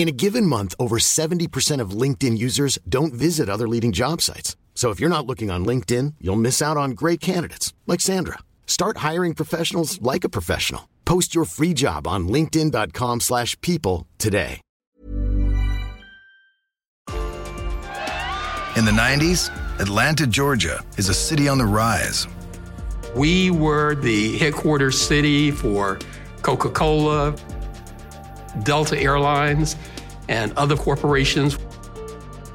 In a given month, over 70% of LinkedIn users don't visit other leading job sites. So if you're not looking on LinkedIn, you'll miss out on great candidates like Sandra. Start hiring professionals like a professional. Post your free job on linkedin.com/people slash people today. In the 90s, Atlanta, Georgia is a city on the rise. We were the headquarters city for Coca Cola, Delta Airlines, and other corporations.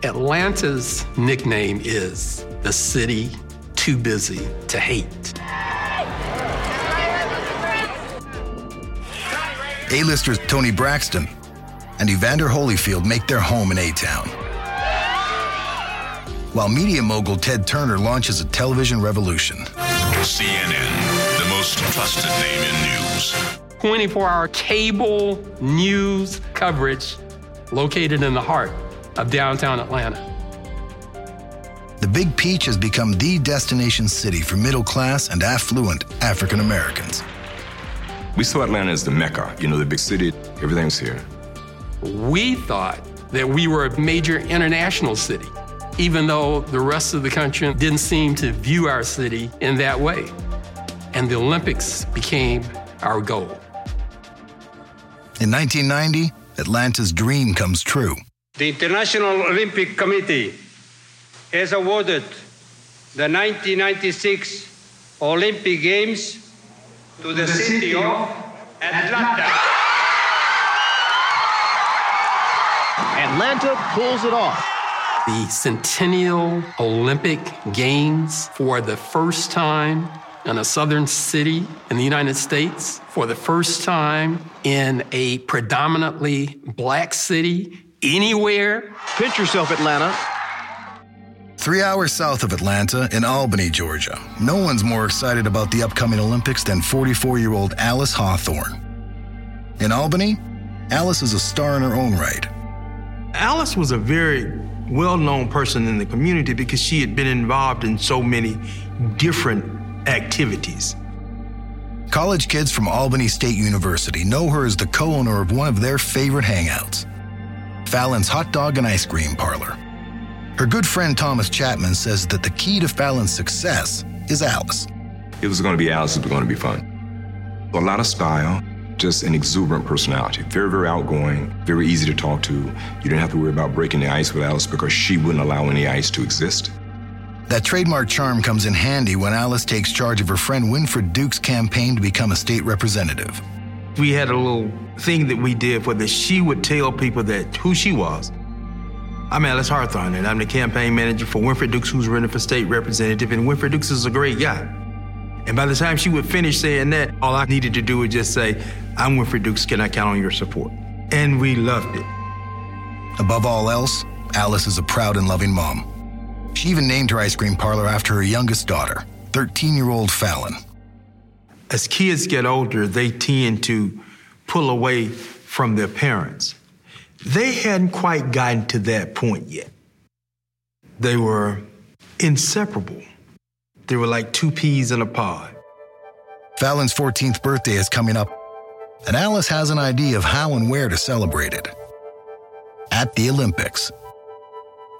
Atlanta's nickname is the city too busy to hate. A-listers Toni Braxton and Evander Holyfield make their home in A-Town. While media mogul Ted Turner launches a television revolution. CNN, the most trusted name in news. 24 hour cable news coverage located in the heart of downtown Atlanta. The Big Peach has become the destination city for middle class and affluent African Americans. We saw Atlanta as the Mecca, you know, the big city, everything's here. We thought that we were a major international city, even though the rest of the country didn't seem to view our city in that way. And the Olympics became our goal. In 1990, Atlanta's dream comes true. The International Olympic Committee has awarded the 1996 Olympic Games to the, city of Atlanta. Atlanta pulls it off. The Centennial Olympic Games for the first time in a southern city in the United States, for the first time in a predominantly black city anywhere. Pinch yourself, Atlanta. Three hours south of Atlanta, in Albany, Georgia, no one's more excited about the upcoming Olympics than 44 year old Alice Hawthorne. In Albany, Alice is a star in her own right. Alice was a very well known person in the community because she had been involved in so many different activities. College kids from Albany State University know her as the co owner of one of their favorite hangouts Fallon's Hot Dog and Ice Cream Parlor. Her good friend Thomas Chapman says that the key to Fallon's success is Alice. It was going to be Alice, it was going to be fun. A lot of style, just an exuberant personality. Very, very outgoing, very easy to talk to. You didn't have to worry about breaking the ice with Alice because she wouldn't allow any ice to exist. That trademark charm comes in handy when Alice takes charge of her friend Winfred Dukes' campaign to become a state representative. We had a little thing that we did where that she would tell people that who she was. I'm Alice Hawthorne, and I'm the campaign manager for Winfred Dukes, who's running for state representative, and Winfred Dukes is a great guy. And by the time she would finish saying that, all I needed to do was just say, I'm Winfred Dukes, can I count on your support? And we loved it. Above all else, Alice is a proud and loving mom. She even named her ice cream parlor after her youngest daughter, 13 year old Fallon. As kids get older, they tend to pull away from their parents. They hadn't quite gotten to that point yet. They were inseparable. They were like two peas in a pod. Fallon's 14th birthday is coming up, and Alice has an idea of how and where to celebrate it. At the Olympics.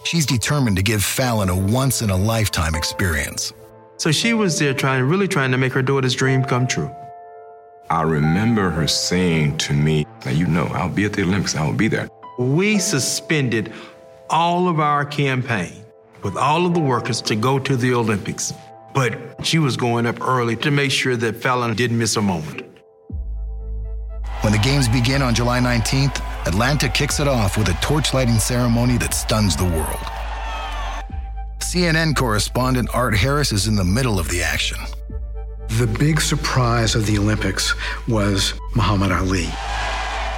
She's determined to give Fallon a once in a lifetime experience. So she was there trying, really trying to make her daughter's dream come true. I remember her saying to me, Now, you know, I'll be at the Olympics, I'll be there. We suspended all of our campaign with all of the workers to go to the Olympics. But she was going up early to make sure that Fallon didn't miss a moment. When the games begin on July 19th, Atlanta kicks it off with a torchlighting ceremony that stuns the world. CNN correspondent Art Harris is in the middle of the action. The big surprise of the Olympics was Muhammad Ali.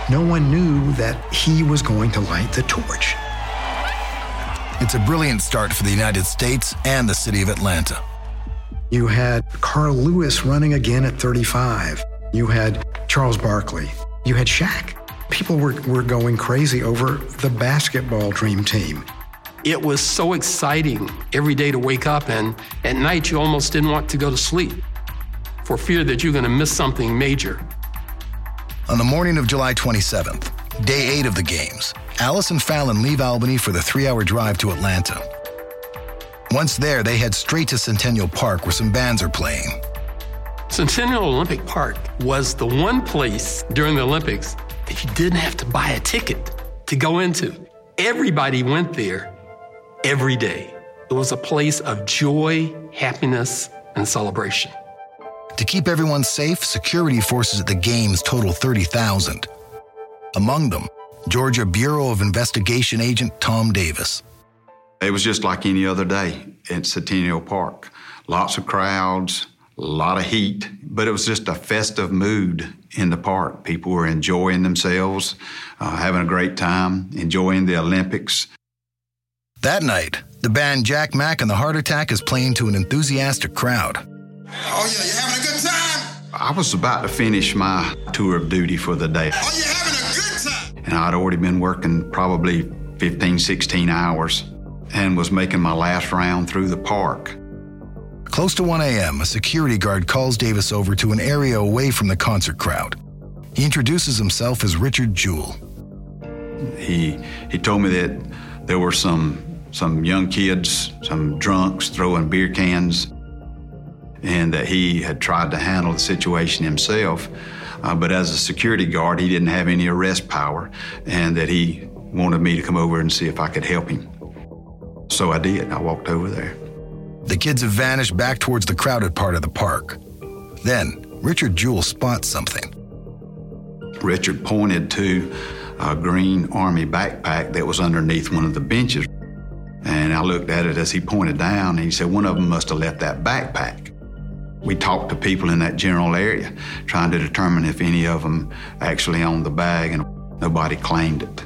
No one knew that he was going to light the torch. It's a brilliant start for the United States and the city of Atlanta. You had Carl Lewis running again at 35. You had Charles Barkley. You had Shaq. People were, were going crazy over the basketball dream team. It was so exciting every day to wake up, and at night you almost didn't want to go to sleep for fear that you're going to miss something major. On the morning of July 27th, day eight of the games, Alice and Fallon leave Albany for the three hour drive to Atlanta. Once there, they head straight to Centennial Park where some bands are playing. Centennial Olympic Park was the one place during the Olympics that you didn't have to buy a ticket to go into. Everybody went there every day. It was a place of joy, happiness, and celebration. To keep everyone safe, security forces at the games total 30,000. Among them, Georgia Bureau of Investigation agent Tom Davis. It was just like any other day at Centennial Park. Lots of crowds, a lot of heat, but it was just a festive mood in the park. People were enjoying themselves, uh, having a great time, enjoying the Olympics. That night, the band Jack Mack and the Heart Attack is playing to an enthusiastic crowd. Oh, yeah, you're having a good time? I was about to finish my tour of duty for the day. Oh, you having a good time? And I'd already been working probably 15, 16 hours and was making my last round through the park. Close to 1 a.m., a security guard calls Davis over to an area away from the concert crowd. He introduces himself as Richard Jewell. He, he told me that there were some, some young kids, some drunks throwing beer cans, and that he had tried to handle the situation himself. Uh, but as a security guard, he didn't have any arrest power, and that he wanted me to come over and see if I could help him. So I did. I walked over there. The kids have vanished back towards the crowded part of the park. Then, Richard Jewell spots something. Richard pointed to a green army backpack that was underneath one of the benches. And I looked at it as he pointed down, and he said, One of them must have left that backpack. We talked to people in that general area, trying to determine if any of them actually owned the bag, and nobody claimed it.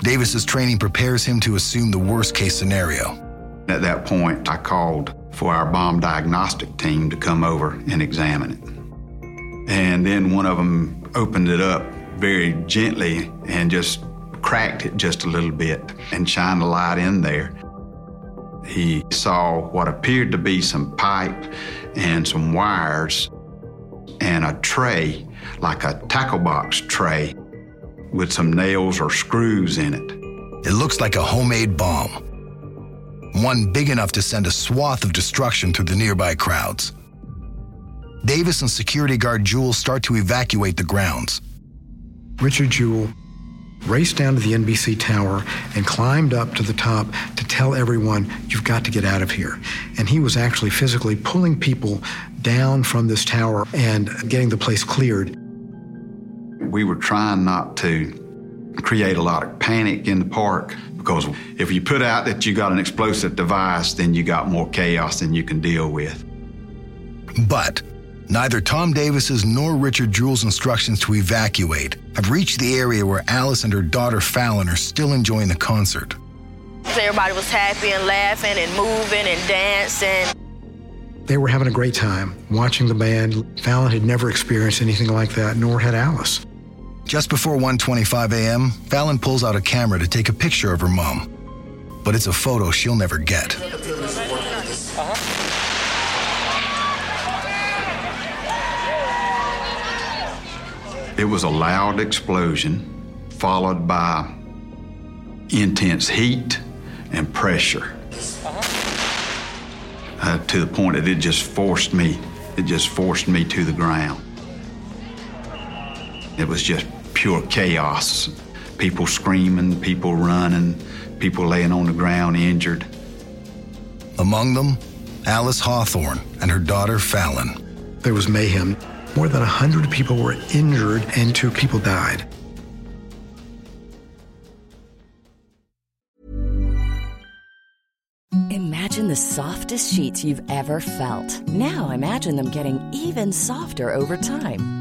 Davis's training prepares him to assume the worst case scenario. At that point, I called for our bomb diagnostic team to come over and examine it. And then one of them opened it up very gently and just cracked it just a little bit and shined a light in there. He saw what appeared to be some pipe and some wires and a tray, like a tackle box tray, with some nails or screws in it. It looks like a homemade bomb, one big enough to send a swath of destruction through the nearby crowds. Davis and security guard Jewell start to evacuate the grounds. Richard Jewell raced down to the NBC tower and climbed up to the top to tell everyone, You've got to get out of here. And he was actually physically pulling people down from this tower and getting the place cleared. We were trying not to create a lot of panic in the park because if you put out that you got an explosive device, then you got more chaos than you can deal with. But neither Tom Davis's nor Richard Jewell's instructions to evacuate have reached the area where Alice and her daughter Fallon are still enjoying the concert. Everybody was happy and laughing and moving and dancing. They were having a great time watching the band. Fallon had never experienced anything like that, nor had Alice. Just before 1:25 a.m., Fallon pulls out a camera to take a picture of her mom. but it's a photo she'll never get. It was a loud explosion, followed by intense heat and pressure. Uh, to the point that it just forced me, it just forced me to the ground. It was just pure chaos. People screaming, people running, people laying on the ground injured. Among them, Alice Hawthorne and her daughter Fallon. There was mayhem. More than 100 people were injured and two people died. Imagine the softest sheets you've ever felt. Now imagine them getting even softer over time.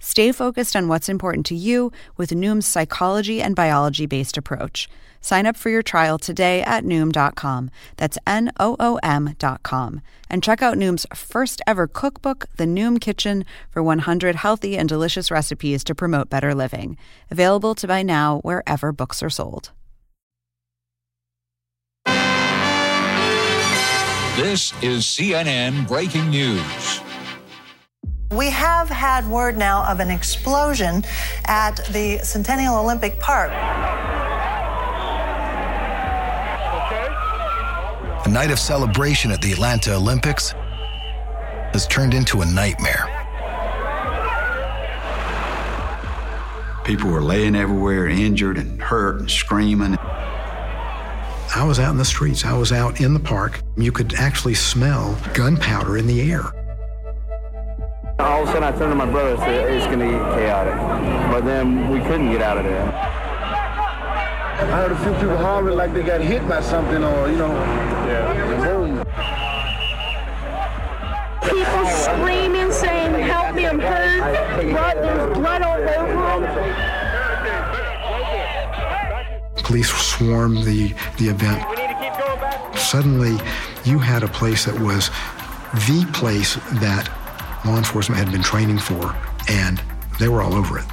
Stay focused on what's important to you with Noom's psychology and biology based approach. Sign up for your trial today at Noom.com. That's N O O M.com. And check out Noom's first ever cookbook, The Noom Kitchen, for 100 healthy and delicious recipes to promote better living. Available to buy now wherever books are sold. This is CNN Breaking News. We have had word now of an explosion at the Centennial Olympic Park. A night of celebration at the Atlanta Olympics has turned into a nightmare. People were laying everywhere, injured and hurt and screaming. I was out in the streets. I was out in the park. You could actually smell gunpowder in the air. All of a sudden, I turned to my brother and said, it's going to get chaotic. But then we couldn't get out of there. I heard a few people hollering like they got hit by something or, you know, yeah. boom. People screaming, saying, help me, I'm hurt. Blood, there's blood all over them. Police swarmed the, the event. Suddenly, you had a place that was the place that law enforcement had been training for, and they were all over it.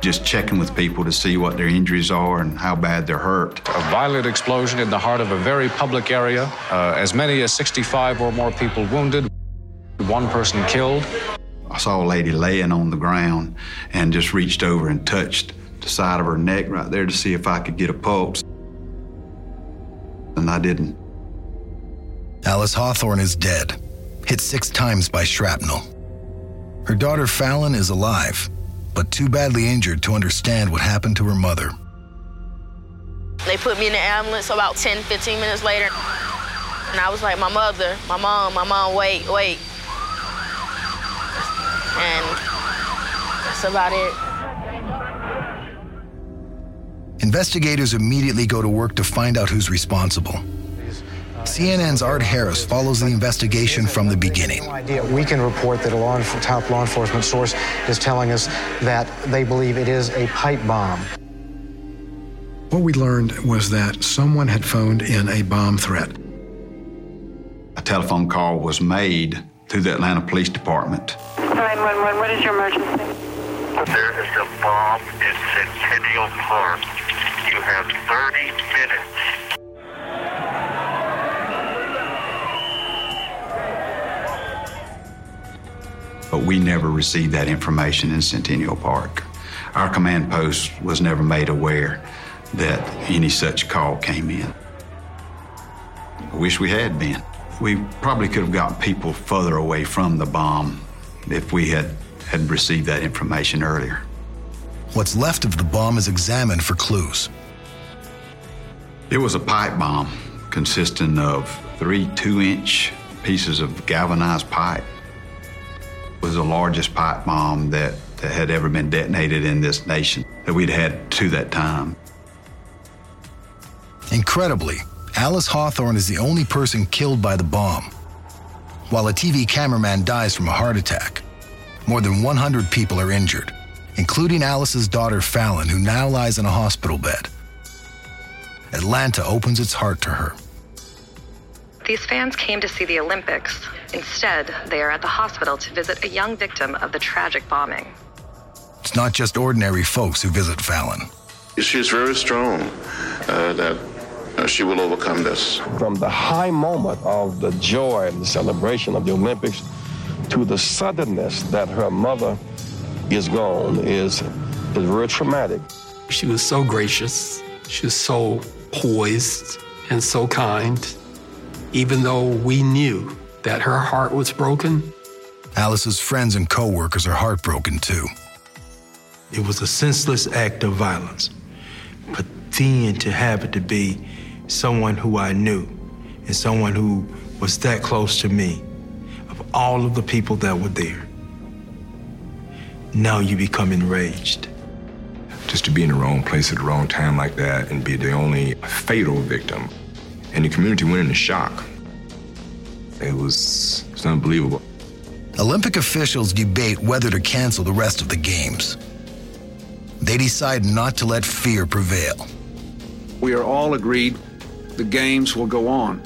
Just checking with people to see what their injuries are and how bad they're hurt. A violent explosion in the heart of a very public area. Uh, as many as 65 or more people wounded. one person killed. I saw a lady laying on the ground and just reached over and touched the side of her neck right there to see if I could get a pulse. And I didn't. Alice Hawthorne is dead, hit six times by shrapnel. Her daughter Fallon is alive, but too badly injured to understand what happened to her mother. They put me in the ambulance about 10, 15 minutes later. And I was like, my mother, my mom, my mom, wait, wait. And that's about it. Investigators immediately go to work to find out who's responsible. CNN's Art Harris follows the investigation from the beginning. idea. We can report that a law enf- top law enforcement source is telling us that they believe it is a pipe bomb. What we learned was that someone had phoned in a bomb threat. A telephone call was made to the Atlanta Police Department. 911, what is your emergency? There is a bomb in Centennial Park. You have 30 minutes. But we never received that information in Centennial Park. Our command post was never made aware that any such call came in. I wish we had been. We probably could have gotten people further away from the bomb if we had, had received that information earlier. What's left of the bomb is examined for clues. It was a pipe bomb consisting of three two inch pieces of galvanized pipe. Was the largest pipe bomb that, that had ever been detonated in this nation that we'd had to that time. Incredibly, Alice Hawthorne is the only person killed by the bomb. While a TV cameraman dies from a heart attack, more than 100 people are injured, including Alice's daughter Fallon, who now lies in a hospital bed. Atlanta opens its heart to her. These fans came to see the Olympics. Instead, they are at the hospital to visit a young victim of the tragic bombing. It's not just ordinary folks who visit Fallon. She's very strong uh, that uh, she will overcome this. From the high moment of the joy and the celebration of the Olympics to the suddenness that her mother is gone is, is very traumatic. She was so gracious. She was so poised and so kind. Even though we knew that her heart was broken, Alice's friends and coworkers are heartbroken too. It was a senseless act of violence. But then to have it to be someone who I knew and someone who was that close to me, of all of the people that were there, now you become enraged. Just to be in the wrong place at the wrong time like that and be the only fatal victim. And the community went into shock. It was, it was unbelievable. Olympic officials debate whether to cancel the rest of the games. They decide not to let fear prevail. We are all agreed the games will go on.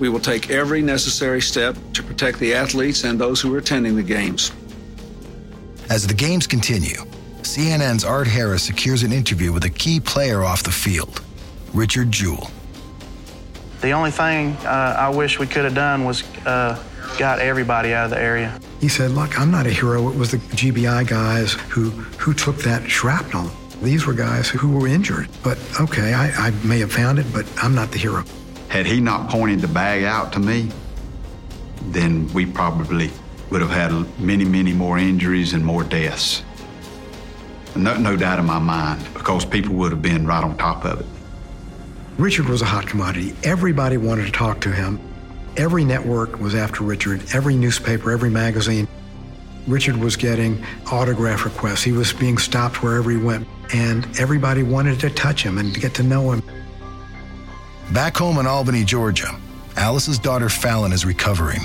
We will take every necessary step to protect the athletes and those who are attending the games. As the games continue, CNN's Art Harris secures an interview with a key player off the field, Richard Jewell. The only thing uh, I wish we could have done was uh, got everybody out of the area. He said, Look, I'm not a hero. It was the GBI guys who, who took that shrapnel. These were guys who were injured. But okay, I, I may have found it, but I'm not the hero. Had he not pointed the bag out to me, then we probably would have had many, many more injuries and more deaths. No, no doubt in my mind, because people would have been right on top of it. Richard was a hot commodity. Everybody wanted to talk to him. Every network was after Richard, every newspaper, every magazine. Richard was getting autograph requests. He was being stopped wherever he went, and everybody wanted to touch him and to get to know him. Back home in Albany, Georgia, Alice's daughter Fallon is recovering,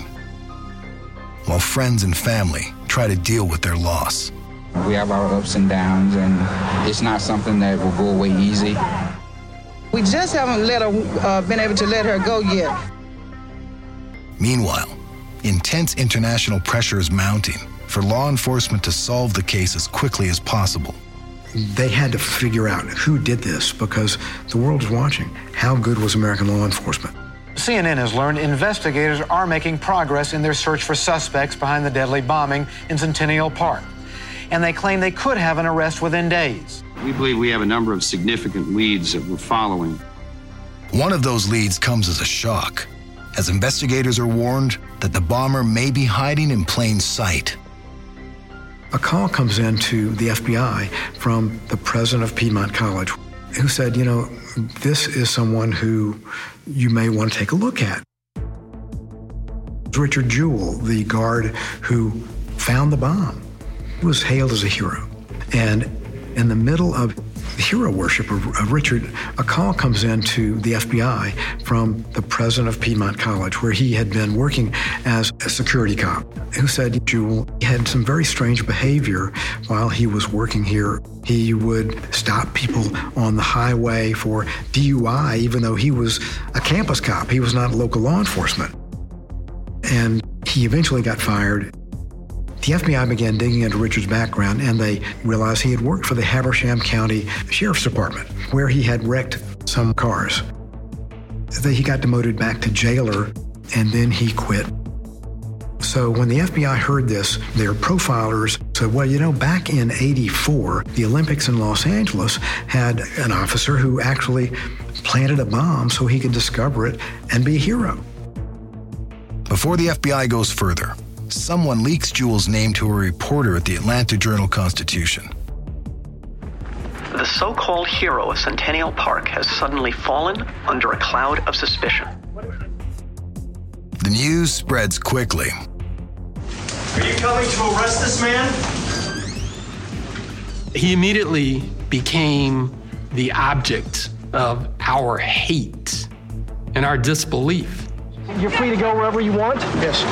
while friends and family try to deal with their loss. We have our ups and downs, and it's not something that will go away easy. We just haven't let her, uh, been able to let her go yet. Meanwhile, intense international pressure is mounting for law enforcement to solve the case as quickly as possible. They had to figure out who did this because the world is watching. How good was American law enforcement? CNN has learned investigators are making progress in their search for suspects behind the deadly bombing in Centennial Park. And they claim they could have an arrest within days. We believe we have a number of significant leads that we're following. One of those leads comes as a shock, as investigators are warned that the bomber may be hiding in plain sight. A call comes in to the FBI from the president of Piedmont College, who said, You know, this is someone who you may want to take a look at. Richard Jewell, the guard who found the bomb, was hailed as a hero. And in the middle of hero worship of, of, Richard, a call comes in to the FBI from the president of Piedmont College, where he had been working as a security cop, who said Jewell had some very strange behavior while he was working here. He would stop people on the highway for DUI, even though he was a campus cop. He was not local law enforcement. And he eventually got fired the FBI began digging into Richard's background and they realized he had worked for the Habersham County Sheriff's Department, where he had wrecked some cars. He got demoted back to jailer and then he quit. So when the FBI heard this, their profilers said, well, you know, back in 84, the Olympics in Los Angeles had an officer who actually planted a bomb so he could discover it and be a hero. Before the FBI goes further, someone leaks Jewell's name to a reporter at the Atlanta Journal Constitution. The so called hero of Centennial Park has suddenly fallen under a cloud of suspicion. The news spreads quickly. Are you coming to arrest this man? He immediately became the object of our hate and our disbelief. You're free to go wherever you want? Yes.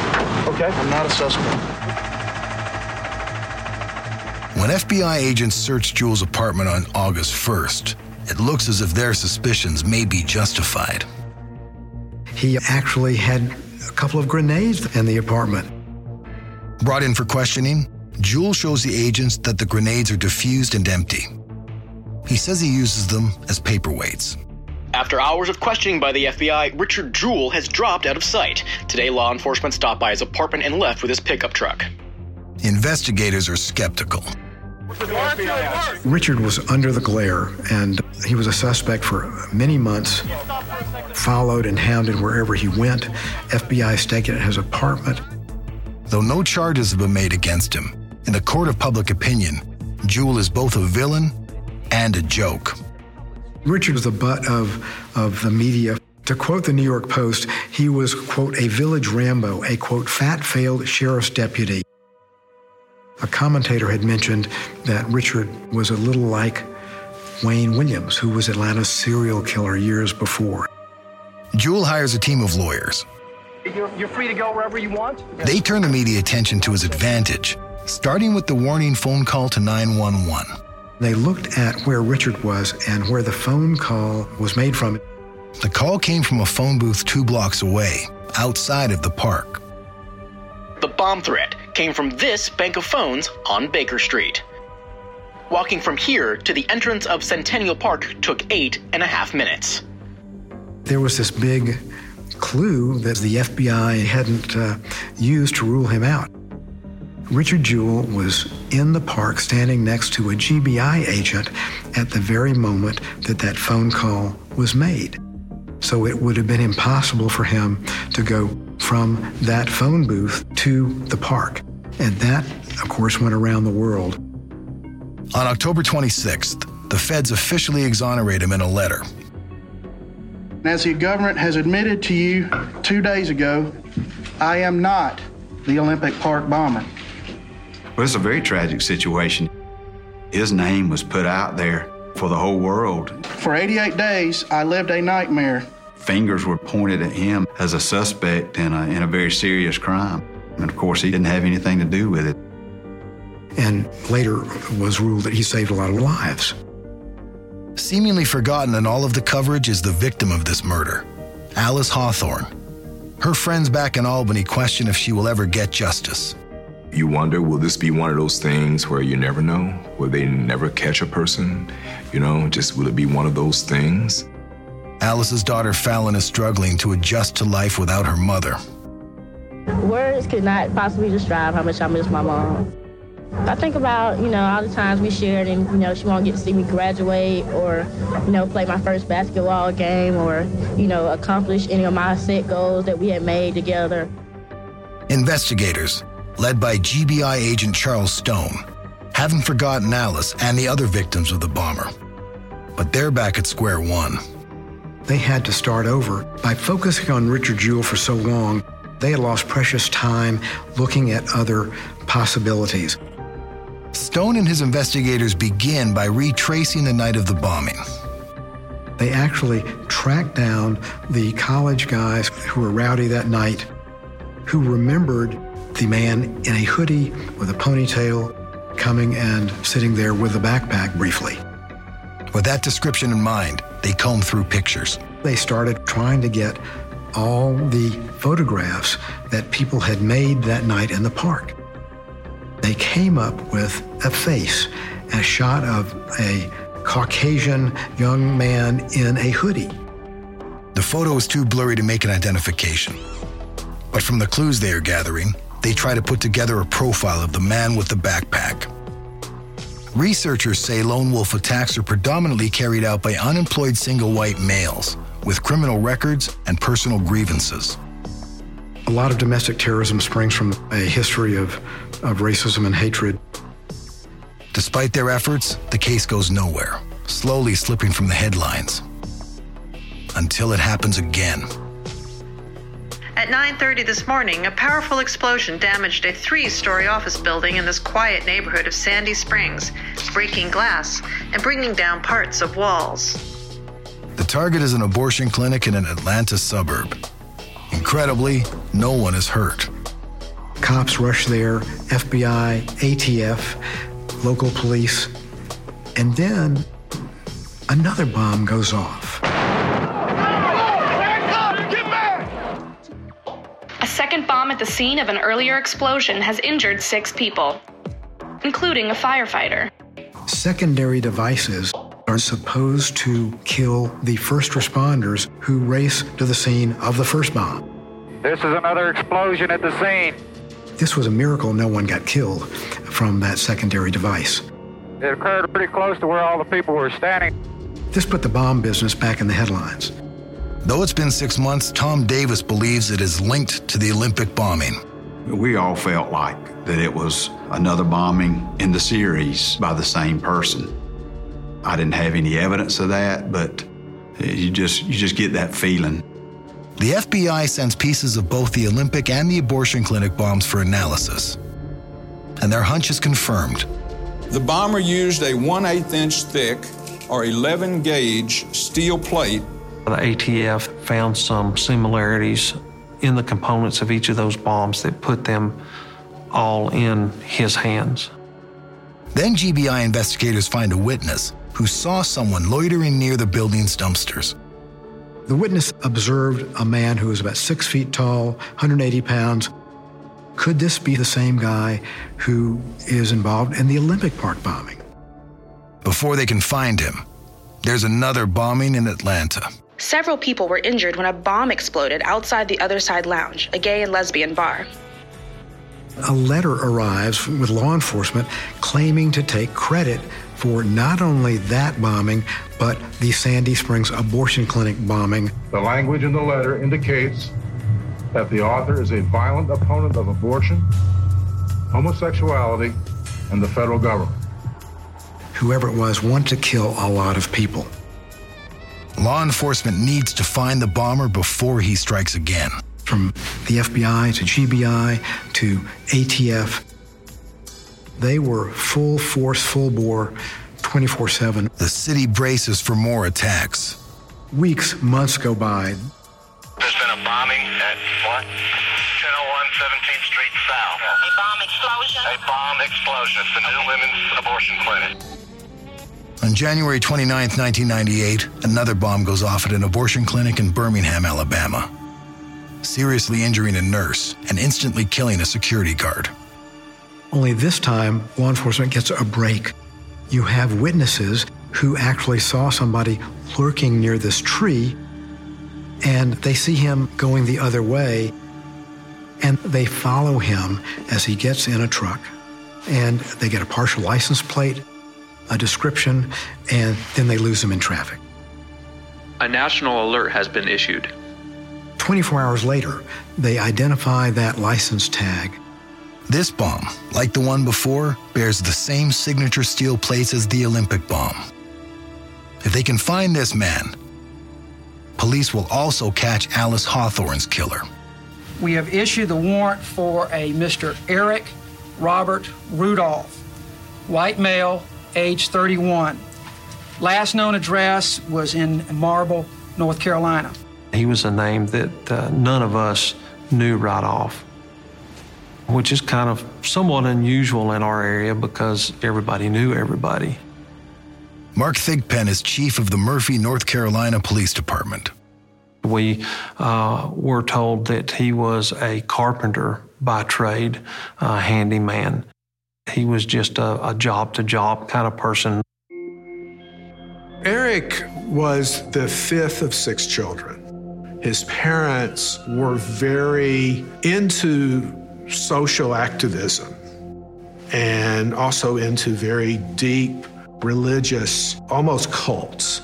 Okay. I'm not a suspect. When FBI agents searched Jewell's apartment on August 1st, it looks as if their suspicions may be justified. He actually had a couple of grenades in the apartment. Brought in for questioning, Jewell shows the agents that the grenades are diffused and empty. He says he uses them as paperweights. After hours of questioning by the FBI, Richard Jewell has dropped out of sight. Today, law enforcement stopped by his apartment and left with his pickup truck. Investigators are skeptical. Richard was under the glare, and he was a suspect for many months, followed and hounded wherever he went. FBI staked at his apartment. Though no charges have been made against him, in the court of public opinion, Jewell is both a villain and a joke. Richard was the butt of, of the media. To quote the New York Post, he was, quote, a village Rambo, a, quote, fat failed sheriff's deputy. A commentator had mentioned that Richard was a little like Wayne Williams, who was Atlanta's serial killer years before. Jewell hires a team of lawyers. You're, you're free to go wherever you want? They turn the media attention to his advantage, starting with the warning phone call to 911. They looked at where Richard was and where the phone call was made from. The call came from a phone booth two blocks away, outside of the park. The bomb threat came from this bank of phones on Baker Street. Walking from here to the entrance of Centennial Park took eight and a half minutes. There was this big clue that the FBI hadn't uh, used to rule him out. Richard Jewell was in the park standing next to a GBI agent at the very moment that that phone call was made. So it would have been impossible for him to go from that phone booth to the park. And that, of course, went around the world. On October 26th, the feds officially exonerate him in a letter. As the government has admitted to you two days ago, I am not the Olympic Park bombing. Well, it's a very tragic situation. His name was put out there for the whole world. For 88 days, I lived a nightmare. Fingers were pointed at him as a suspect in a, in a very serious crime. And of course, he didn't have anything to do with it. And later was ruled that he saved a lot of lives. Seemingly forgotten in all of the coverage is the victim of this murder, Alice Hawthorne. Her friends back in Albany question if she will ever get justice. You wonder, will this be one of those things where you never know? Will they never catch a person? You know, just will it be one of those things? Alice's daughter Fallon is struggling to adjust to life without her mother. Words could not possibly describe how much I miss my mom. I think about, you know, all the times we shared and, you know, she won't get to see me graduate or, you know, play my first basketball game or, you know, accomplish any of my set goals that we had made together. Investigators, led by GBI agent Charles Stone, haven't forgotten Alice and the other victims of the bomber. But they're back at square one. They had to start over. By focusing on Richard Jewell for so long, they had lost precious time looking at other possibilities. Stone and his investigators begin by retracing the night of the bombing. They actually tracked down the college guys who were rowdy that night, who remembered the man in a hoodie with a ponytail coming and sitting there with a backpack briefly. With that description in mind, they combed through pictures. They started trying to get all the photographs that people had made that night in the park. They came up with a face, a shot of a Caucasian young man in a hoodie. The photo is too blurry to make an identification. But from the clues they are gathering, they try to put together a profile of the man with the backpack. Researchers say lone wolf attacks are predominantly carried out by unemployed single white males with criminal records and personal grievances. A lot of domestic terrorism springs from a history of, of racism and hatred. Despite their efforts, the case goes nowhere, slowly slipping from the headlines. Until it happens again. At 9:30 this morning, a powerful explosion damaged a 3-story office building in this quiet neighborhood of Sandy Springs, breaking glass and bringing down parts of walls. The target is an abortion clinic in an Atlanta suburb. Incredibly, no one is hurt. Cops rush there, FBI, ATF, local police, and then another bomb goes off. A second bomb at the scene of an earlier explosion has injured six people, including a firefighter. Secondary devices are supposed to kill the first responders who race to the scene of the first bomb. This is another explosion at the scene. This was a miracle no one got killed from that secondary device. It occurred pretty close to where all the people were standing. This put the bomb business back in the headlines. Though it's been six months, Tom Davis believes it is linked to the Olympic bombing. We all felt like that it was another bombing in the series by the same person. I didn't have any evidence of that, but you just you just get that feeling. The FBI sends pieces of both the Olympic and the abortion clinic bombs for analysis. And their hunch is confirmed. The bomber used a 1 8 inch thick or 11 gauge steel plate. The ATF found some similarities in the components of each of those bombs that put them all in his hands. Then GBI investigators find a witness who saw someone loitering near the building's dumpsters. The witness observed a man who was about six feet tall, 180 pounds. Could this be the same guy who is involved in the Olympic Park bombing? Before they can find him, there's another bombing in Atlanta. Several people were injured when a bomb exploded outside the Other Side Lounge, a gay and lesbian bar. A letter arrives with law enforcement claiming to take credit for not only that bombing, but the Sandy Springs abortion clinic bombing. The language in the letter indicates that the author is a violent opponent of abortion, homosexuality, and the federal government. Whoever it was wanted to kill a lot of people. Law enforcement needs to find the bomber before he strikes again. From the FBI to GBI to ATF, they were full force, full bore, 24 7. The city braces for more attacks. Weeks, months go by. There's been a bombing at what? 1001 17th Street South. A bomb explosion? A bomb explosion. It's the new women's abortion clinic. On January 29, 1998, another bomb goes off at an abortion clinic in Birmingham, Alabama, seriously injuring a nurse and instantly killing a security guard. Only this time, law enforcement gets a break. You have witnesses who actually saw somebody lurking near this tree and they see him going the other way, and they follow him as he gets in a truck, and they get a partial license plate, a description, and then they lose him in traffic. A national alert has been issued. 24 hours later, they identify that license tag. This bomb, like the one before, bears the same signature steel plates as the Olympic bomb. If they can find this man, police will also catch Alice Hawthorne's killer. We have issued the warrant for a Mr. Eric Robert Rudolph, white male, age 31. Last known address was in Marble, North Carolina. He was a name that uh, none of us knew right off, which is kind of somewhat unusual in our area because everybody knew everybody. Mark Thigpen is chief of the Murphy, North Carolina Police Department. We uh, were told that he was a carpenter by trade, a handyman. He was just a job to job kind of person. Eric was the fifth of six children. His parents were very into social activism and also into very deep religious, almost cults.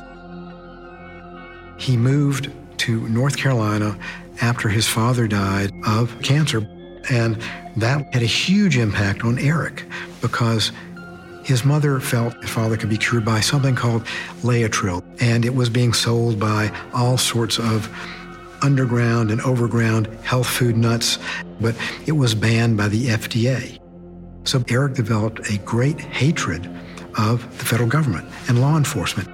He moved to North Carolina after his father died of cancer, and that had a huge impact on Eric because his mother felt his father could be cured by something called Laetrile, and it was being sold by all sorts of underground and overground health food nuts, but it was banned by the FDA. So Eric developed a great hatred of the federal government and law enforcement.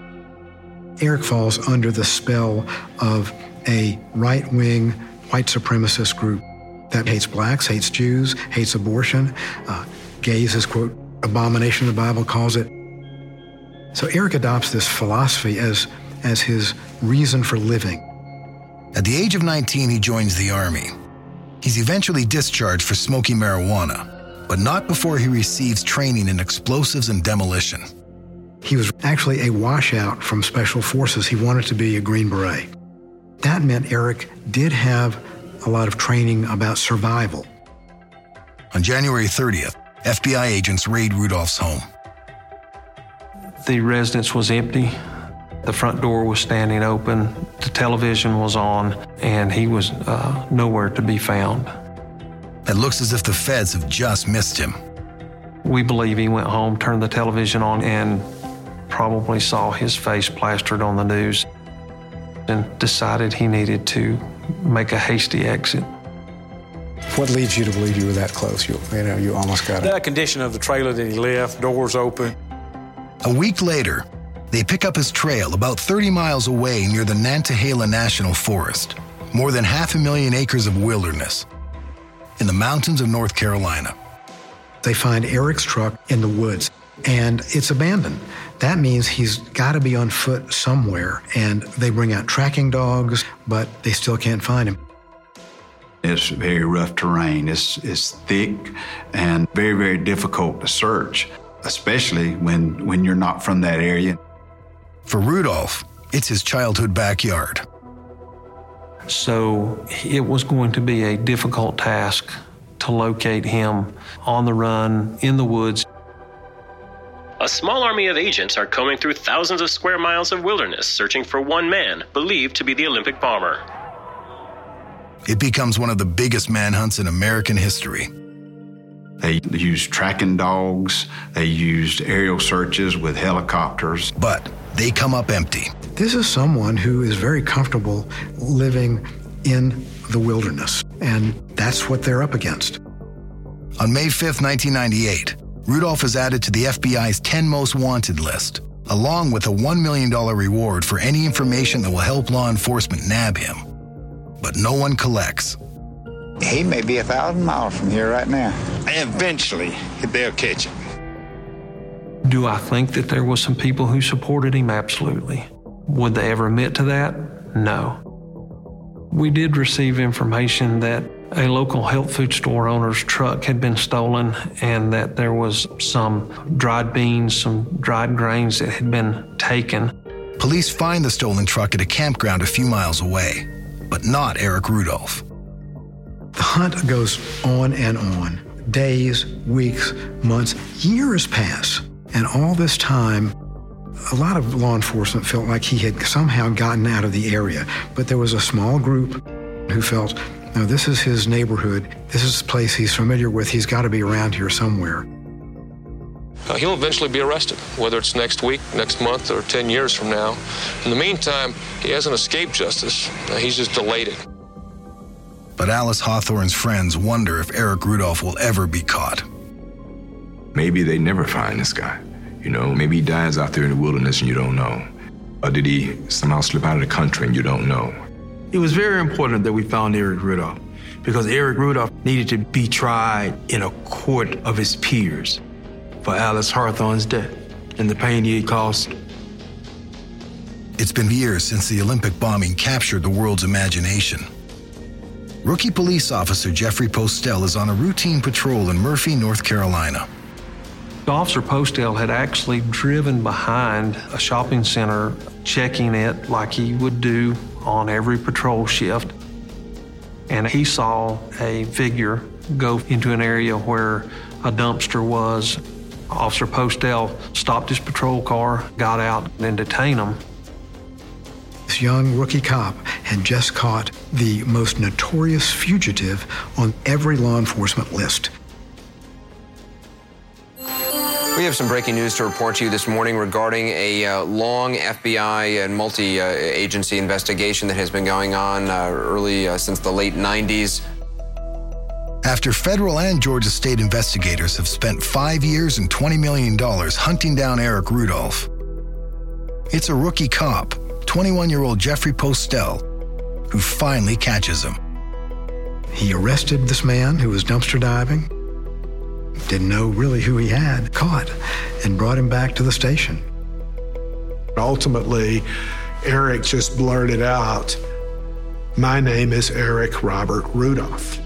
Eric falls under the spell of a right wing white supremacist group that hates blacks, hates Jews, hates abortion, uh, gays is, quote, abomination, the Bible calls it. So Eric adopts this philosophy as, as his reason for living. At the age of 19, he joins the Army. He's eventually discharged for smoking marijuana, but not before he receives training in explosives and demolition. He was actually a washout from Special Forces. He wanted to be a Green Beret. That meant Eric did have a lot of training about survival. On January 30th, FBI agents raid Rudolph's home. The residence was empty. The front door was standing open, the television was on, and he was uh, nowhere to be found. It looks as if the feds have just missed him. We believe he went home, turned the television on, and probably saw his face plastered on the news and decided he needed to make a hasty exit. What leads you to believe you were that close? You, you know, you almost got it. The condition of the trailer that he left, doors open. A week later, they pick up his trail about 30 miles away near the Nantahala National Forest, more than half a million acres of wilderness, in the mountains of North Carolina. They find Eric's truck in the woods, and it's abandoned. That means he's got to be on foot somewhere, and they bring out tracking dogs, but they still can't find him. It's very rough terrain. It's, it's thick and very, very difficult to search, especially when, when you're not from that area. For Rudolph, it's his childhood backyard. So it was going to be a difficult task to locate him on the run in the woods. A small army of agents are combing through thousands of square miles of wilderness searching for one man believed to be the Olympic bomber. It becomes one of the biggest manhunts in American history. They used tracking dogs, they used aerial searches with helicopters. But they come up empty. This is someone who is very comfortable living in the wilderness, and that's what they're up against. On May 5th, 1998, Rudolph is added to the FBI's 10 most wanted list, along with a $1 million reward for any information that will help law enforcement nab him. But no one collects. He may be a thousand miles from here right now. Eventually, they'll catch him. Do I think that there was some people who supported him? Absolutely. Would they ever admit to that? No. We did receive information that a local health food store owner's truck had been stolen and that there was some dried beans, some dried grains that had been taken. Police find the stolen truck at a campground a few miles away. but not Eric Rudolph. The hunt goes on and on. Days, weeks, months, years pass. And all this time, a lot of law enforcement felt like he had somehow gotten out of the area. But there was a small group who felt, no, this is his neighborhood. This is a place he's familiar with. He's got to be around here somewhere. Uh, he'll eventually be arrested, whether it's next week, next month, or 10 years from now. In the meantime, he hasn't escaped justice. Uh, he's just delayed it. But Alice Hawthorne's friends wonder if Eric Rudolph will ever be caught. Maybe they never find this guy. You know, maybe he dies out there in the wilderness and you don't know. Or did he somehow slip out of the country and you don't know? It was very important that we found Eric Rudolph because Eric Rudolph needed to be tried in a court of his peers for Alice Hawthorne's death and the pain he had caused. It's been years since the Olympic bombing captured the world's imagination. Rookie police officer Jeffrey Postell is on a routine patrol in Murphy, North Carolina. Officer Postell had actually driven behind a shopping center, checking it like he would do on every patrol shift. And he saw a figure go into an area where a dumpster was. Officer Postell stopped his patrol car, got out, and detained him. This young rookie cop had just caught the most notorious fugitive on every law enforcement list. We have some breaking news to report to you this morning regarding a uh, long FBI and multi uh, agency investigation that has been going on uh, early uh, since the late 90s. After federal and Georgia state investigators have spent five years and $20 million hunting down Eric Rudolph, it's a rookie cop, 21 year old Jeffrey Postell, who finally catches him. He arrested this man who was dumpster diving, didn't know really who he had caught, and brought him back to the station. Ultimately, Eric just blurted out, My name is Eric Robert Rudolph.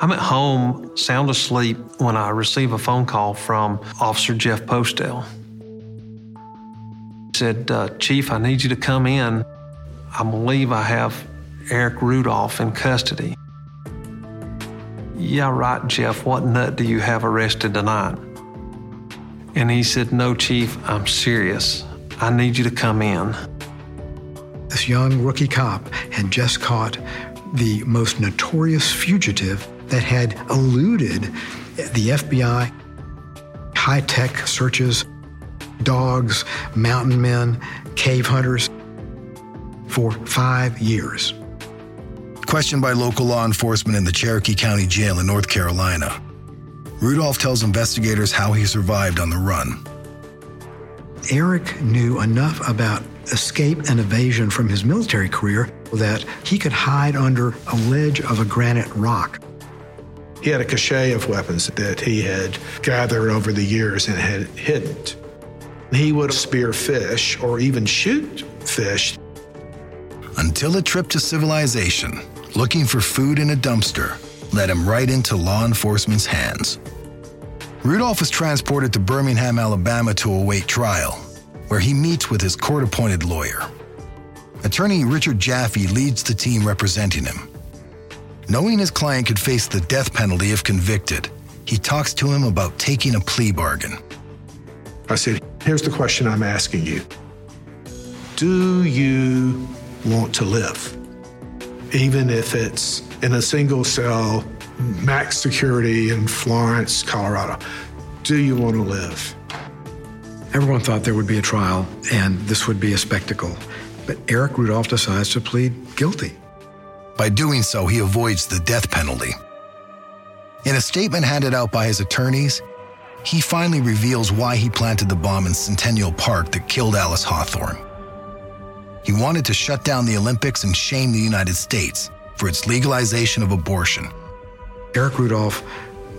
I'm at home, sound asleep, when I receive a phone call from Officer Jeff Postell. He said, uh, Chief, I need you to come in. I believe I have Eric Rudolph in custody. Yeah, right, Jeff. What nut do you have arrested tonight? And he said, No, Chief, I'm serious. I need you to come in. This young rookie cop had just caught the most notorious fugitive that had eluded the FBI, high tech searches, dogs, mountain men, cave hunters for five years. Questioned by local law enforcement in the Cherokee County Jail in North Carolina, Rudolph tells investigators how he survived on the run. Eric knew enough about escape and evasion from his military career that he could hide under a ledge of a granite rock. He had a cache of weapons that he had gathered over the years and had hidden. He would spear fish or even shoot fish. Until a trip to civilization, looking for food in a dumpster, led him right into law enforcement's hands. Rudolph is transported to Birmingham, Alabama to await trial, where he meets with his court appointed lawyer. Attorney Richard Jaffe leads the team representing him. Knowing his client could face the death penalty if convicted, he talks to him about taking a plea bargain. I said, Here's the question I'm asking you Do you want to live? Even if it's in a single cell, max security in Florence, Colorado. Do you want to live? Everyone thought there would be a trial and this would be a spectacle. But Eric Rudolph decides to plead guilty. By doing so, he avoids the death penalty. In a statement handed out by his attorneys, he finally reveals why he planted the bomb in Centennial Park that killed Alice Hawthorne. He wanted to shut down the Olympics and shame the United States for its legalization of abortion. Eric Rudolph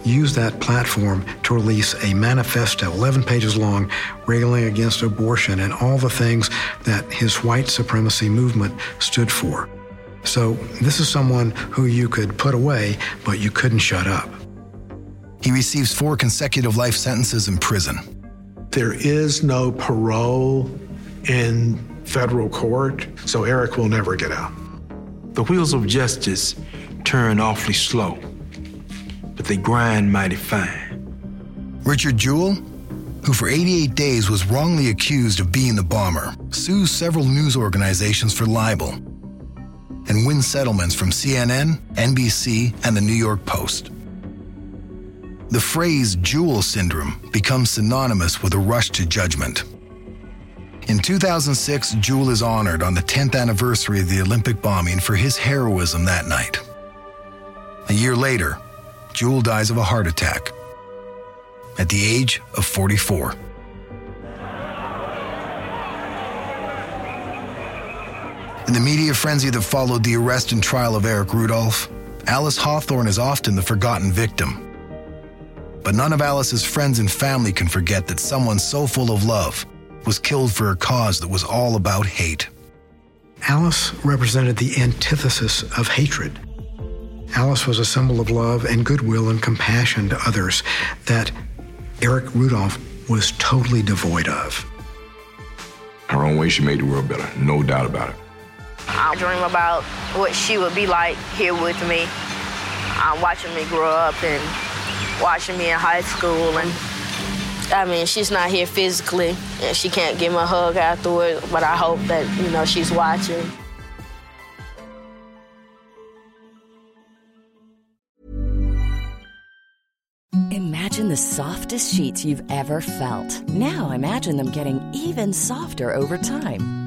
used that platform to release a manifesto, 11 pages long, railing against abortion and all the things that his white supremacy movement stood for. So, this is someone who you could put away, but you couldn't shut up. He receives four consecutive life sentences in prison. There is no parole in federal court, so Eric will never get out. The wheels of justice turn awfully slow, but they grind mighty fine. Richard Jewell, who for 88 days was wrongly accused of being the bomber, sues several news organizations for libel and wins settlements from CNN, NBC, and the New York Post. The phrase Jewell syndrome becomes synonymous with a rush to judgment. In 2006, Jewell is honored on the 10th anniversary of the Olympic bombing for his heroism that night. A year later, Jewell dies of a heart attack at the age of 44. In the media frenzy that followed the arrest and trial of Eric Rudolph, Alice Hawthorne is often the forgotten victim. But none of Alice's friends and family can forget that someone so full of love was killed for a cause that was all about hate. Alice represented the antithesis of hatred. Alice was a symbol of love and goodwill and compassion to others that Eric Rudolph was totally devoid of. Her own way, she made the world better, no doubt about it. I dream about what she would be like here with me. I'm watching me grow up and watching me in high school. And I mean, she's not here physically and she can't give me a hug afterward, but I hope that, you know, she's watching. Imagine the softest sheets you've ever felt. Now imagine them getting even softer over time.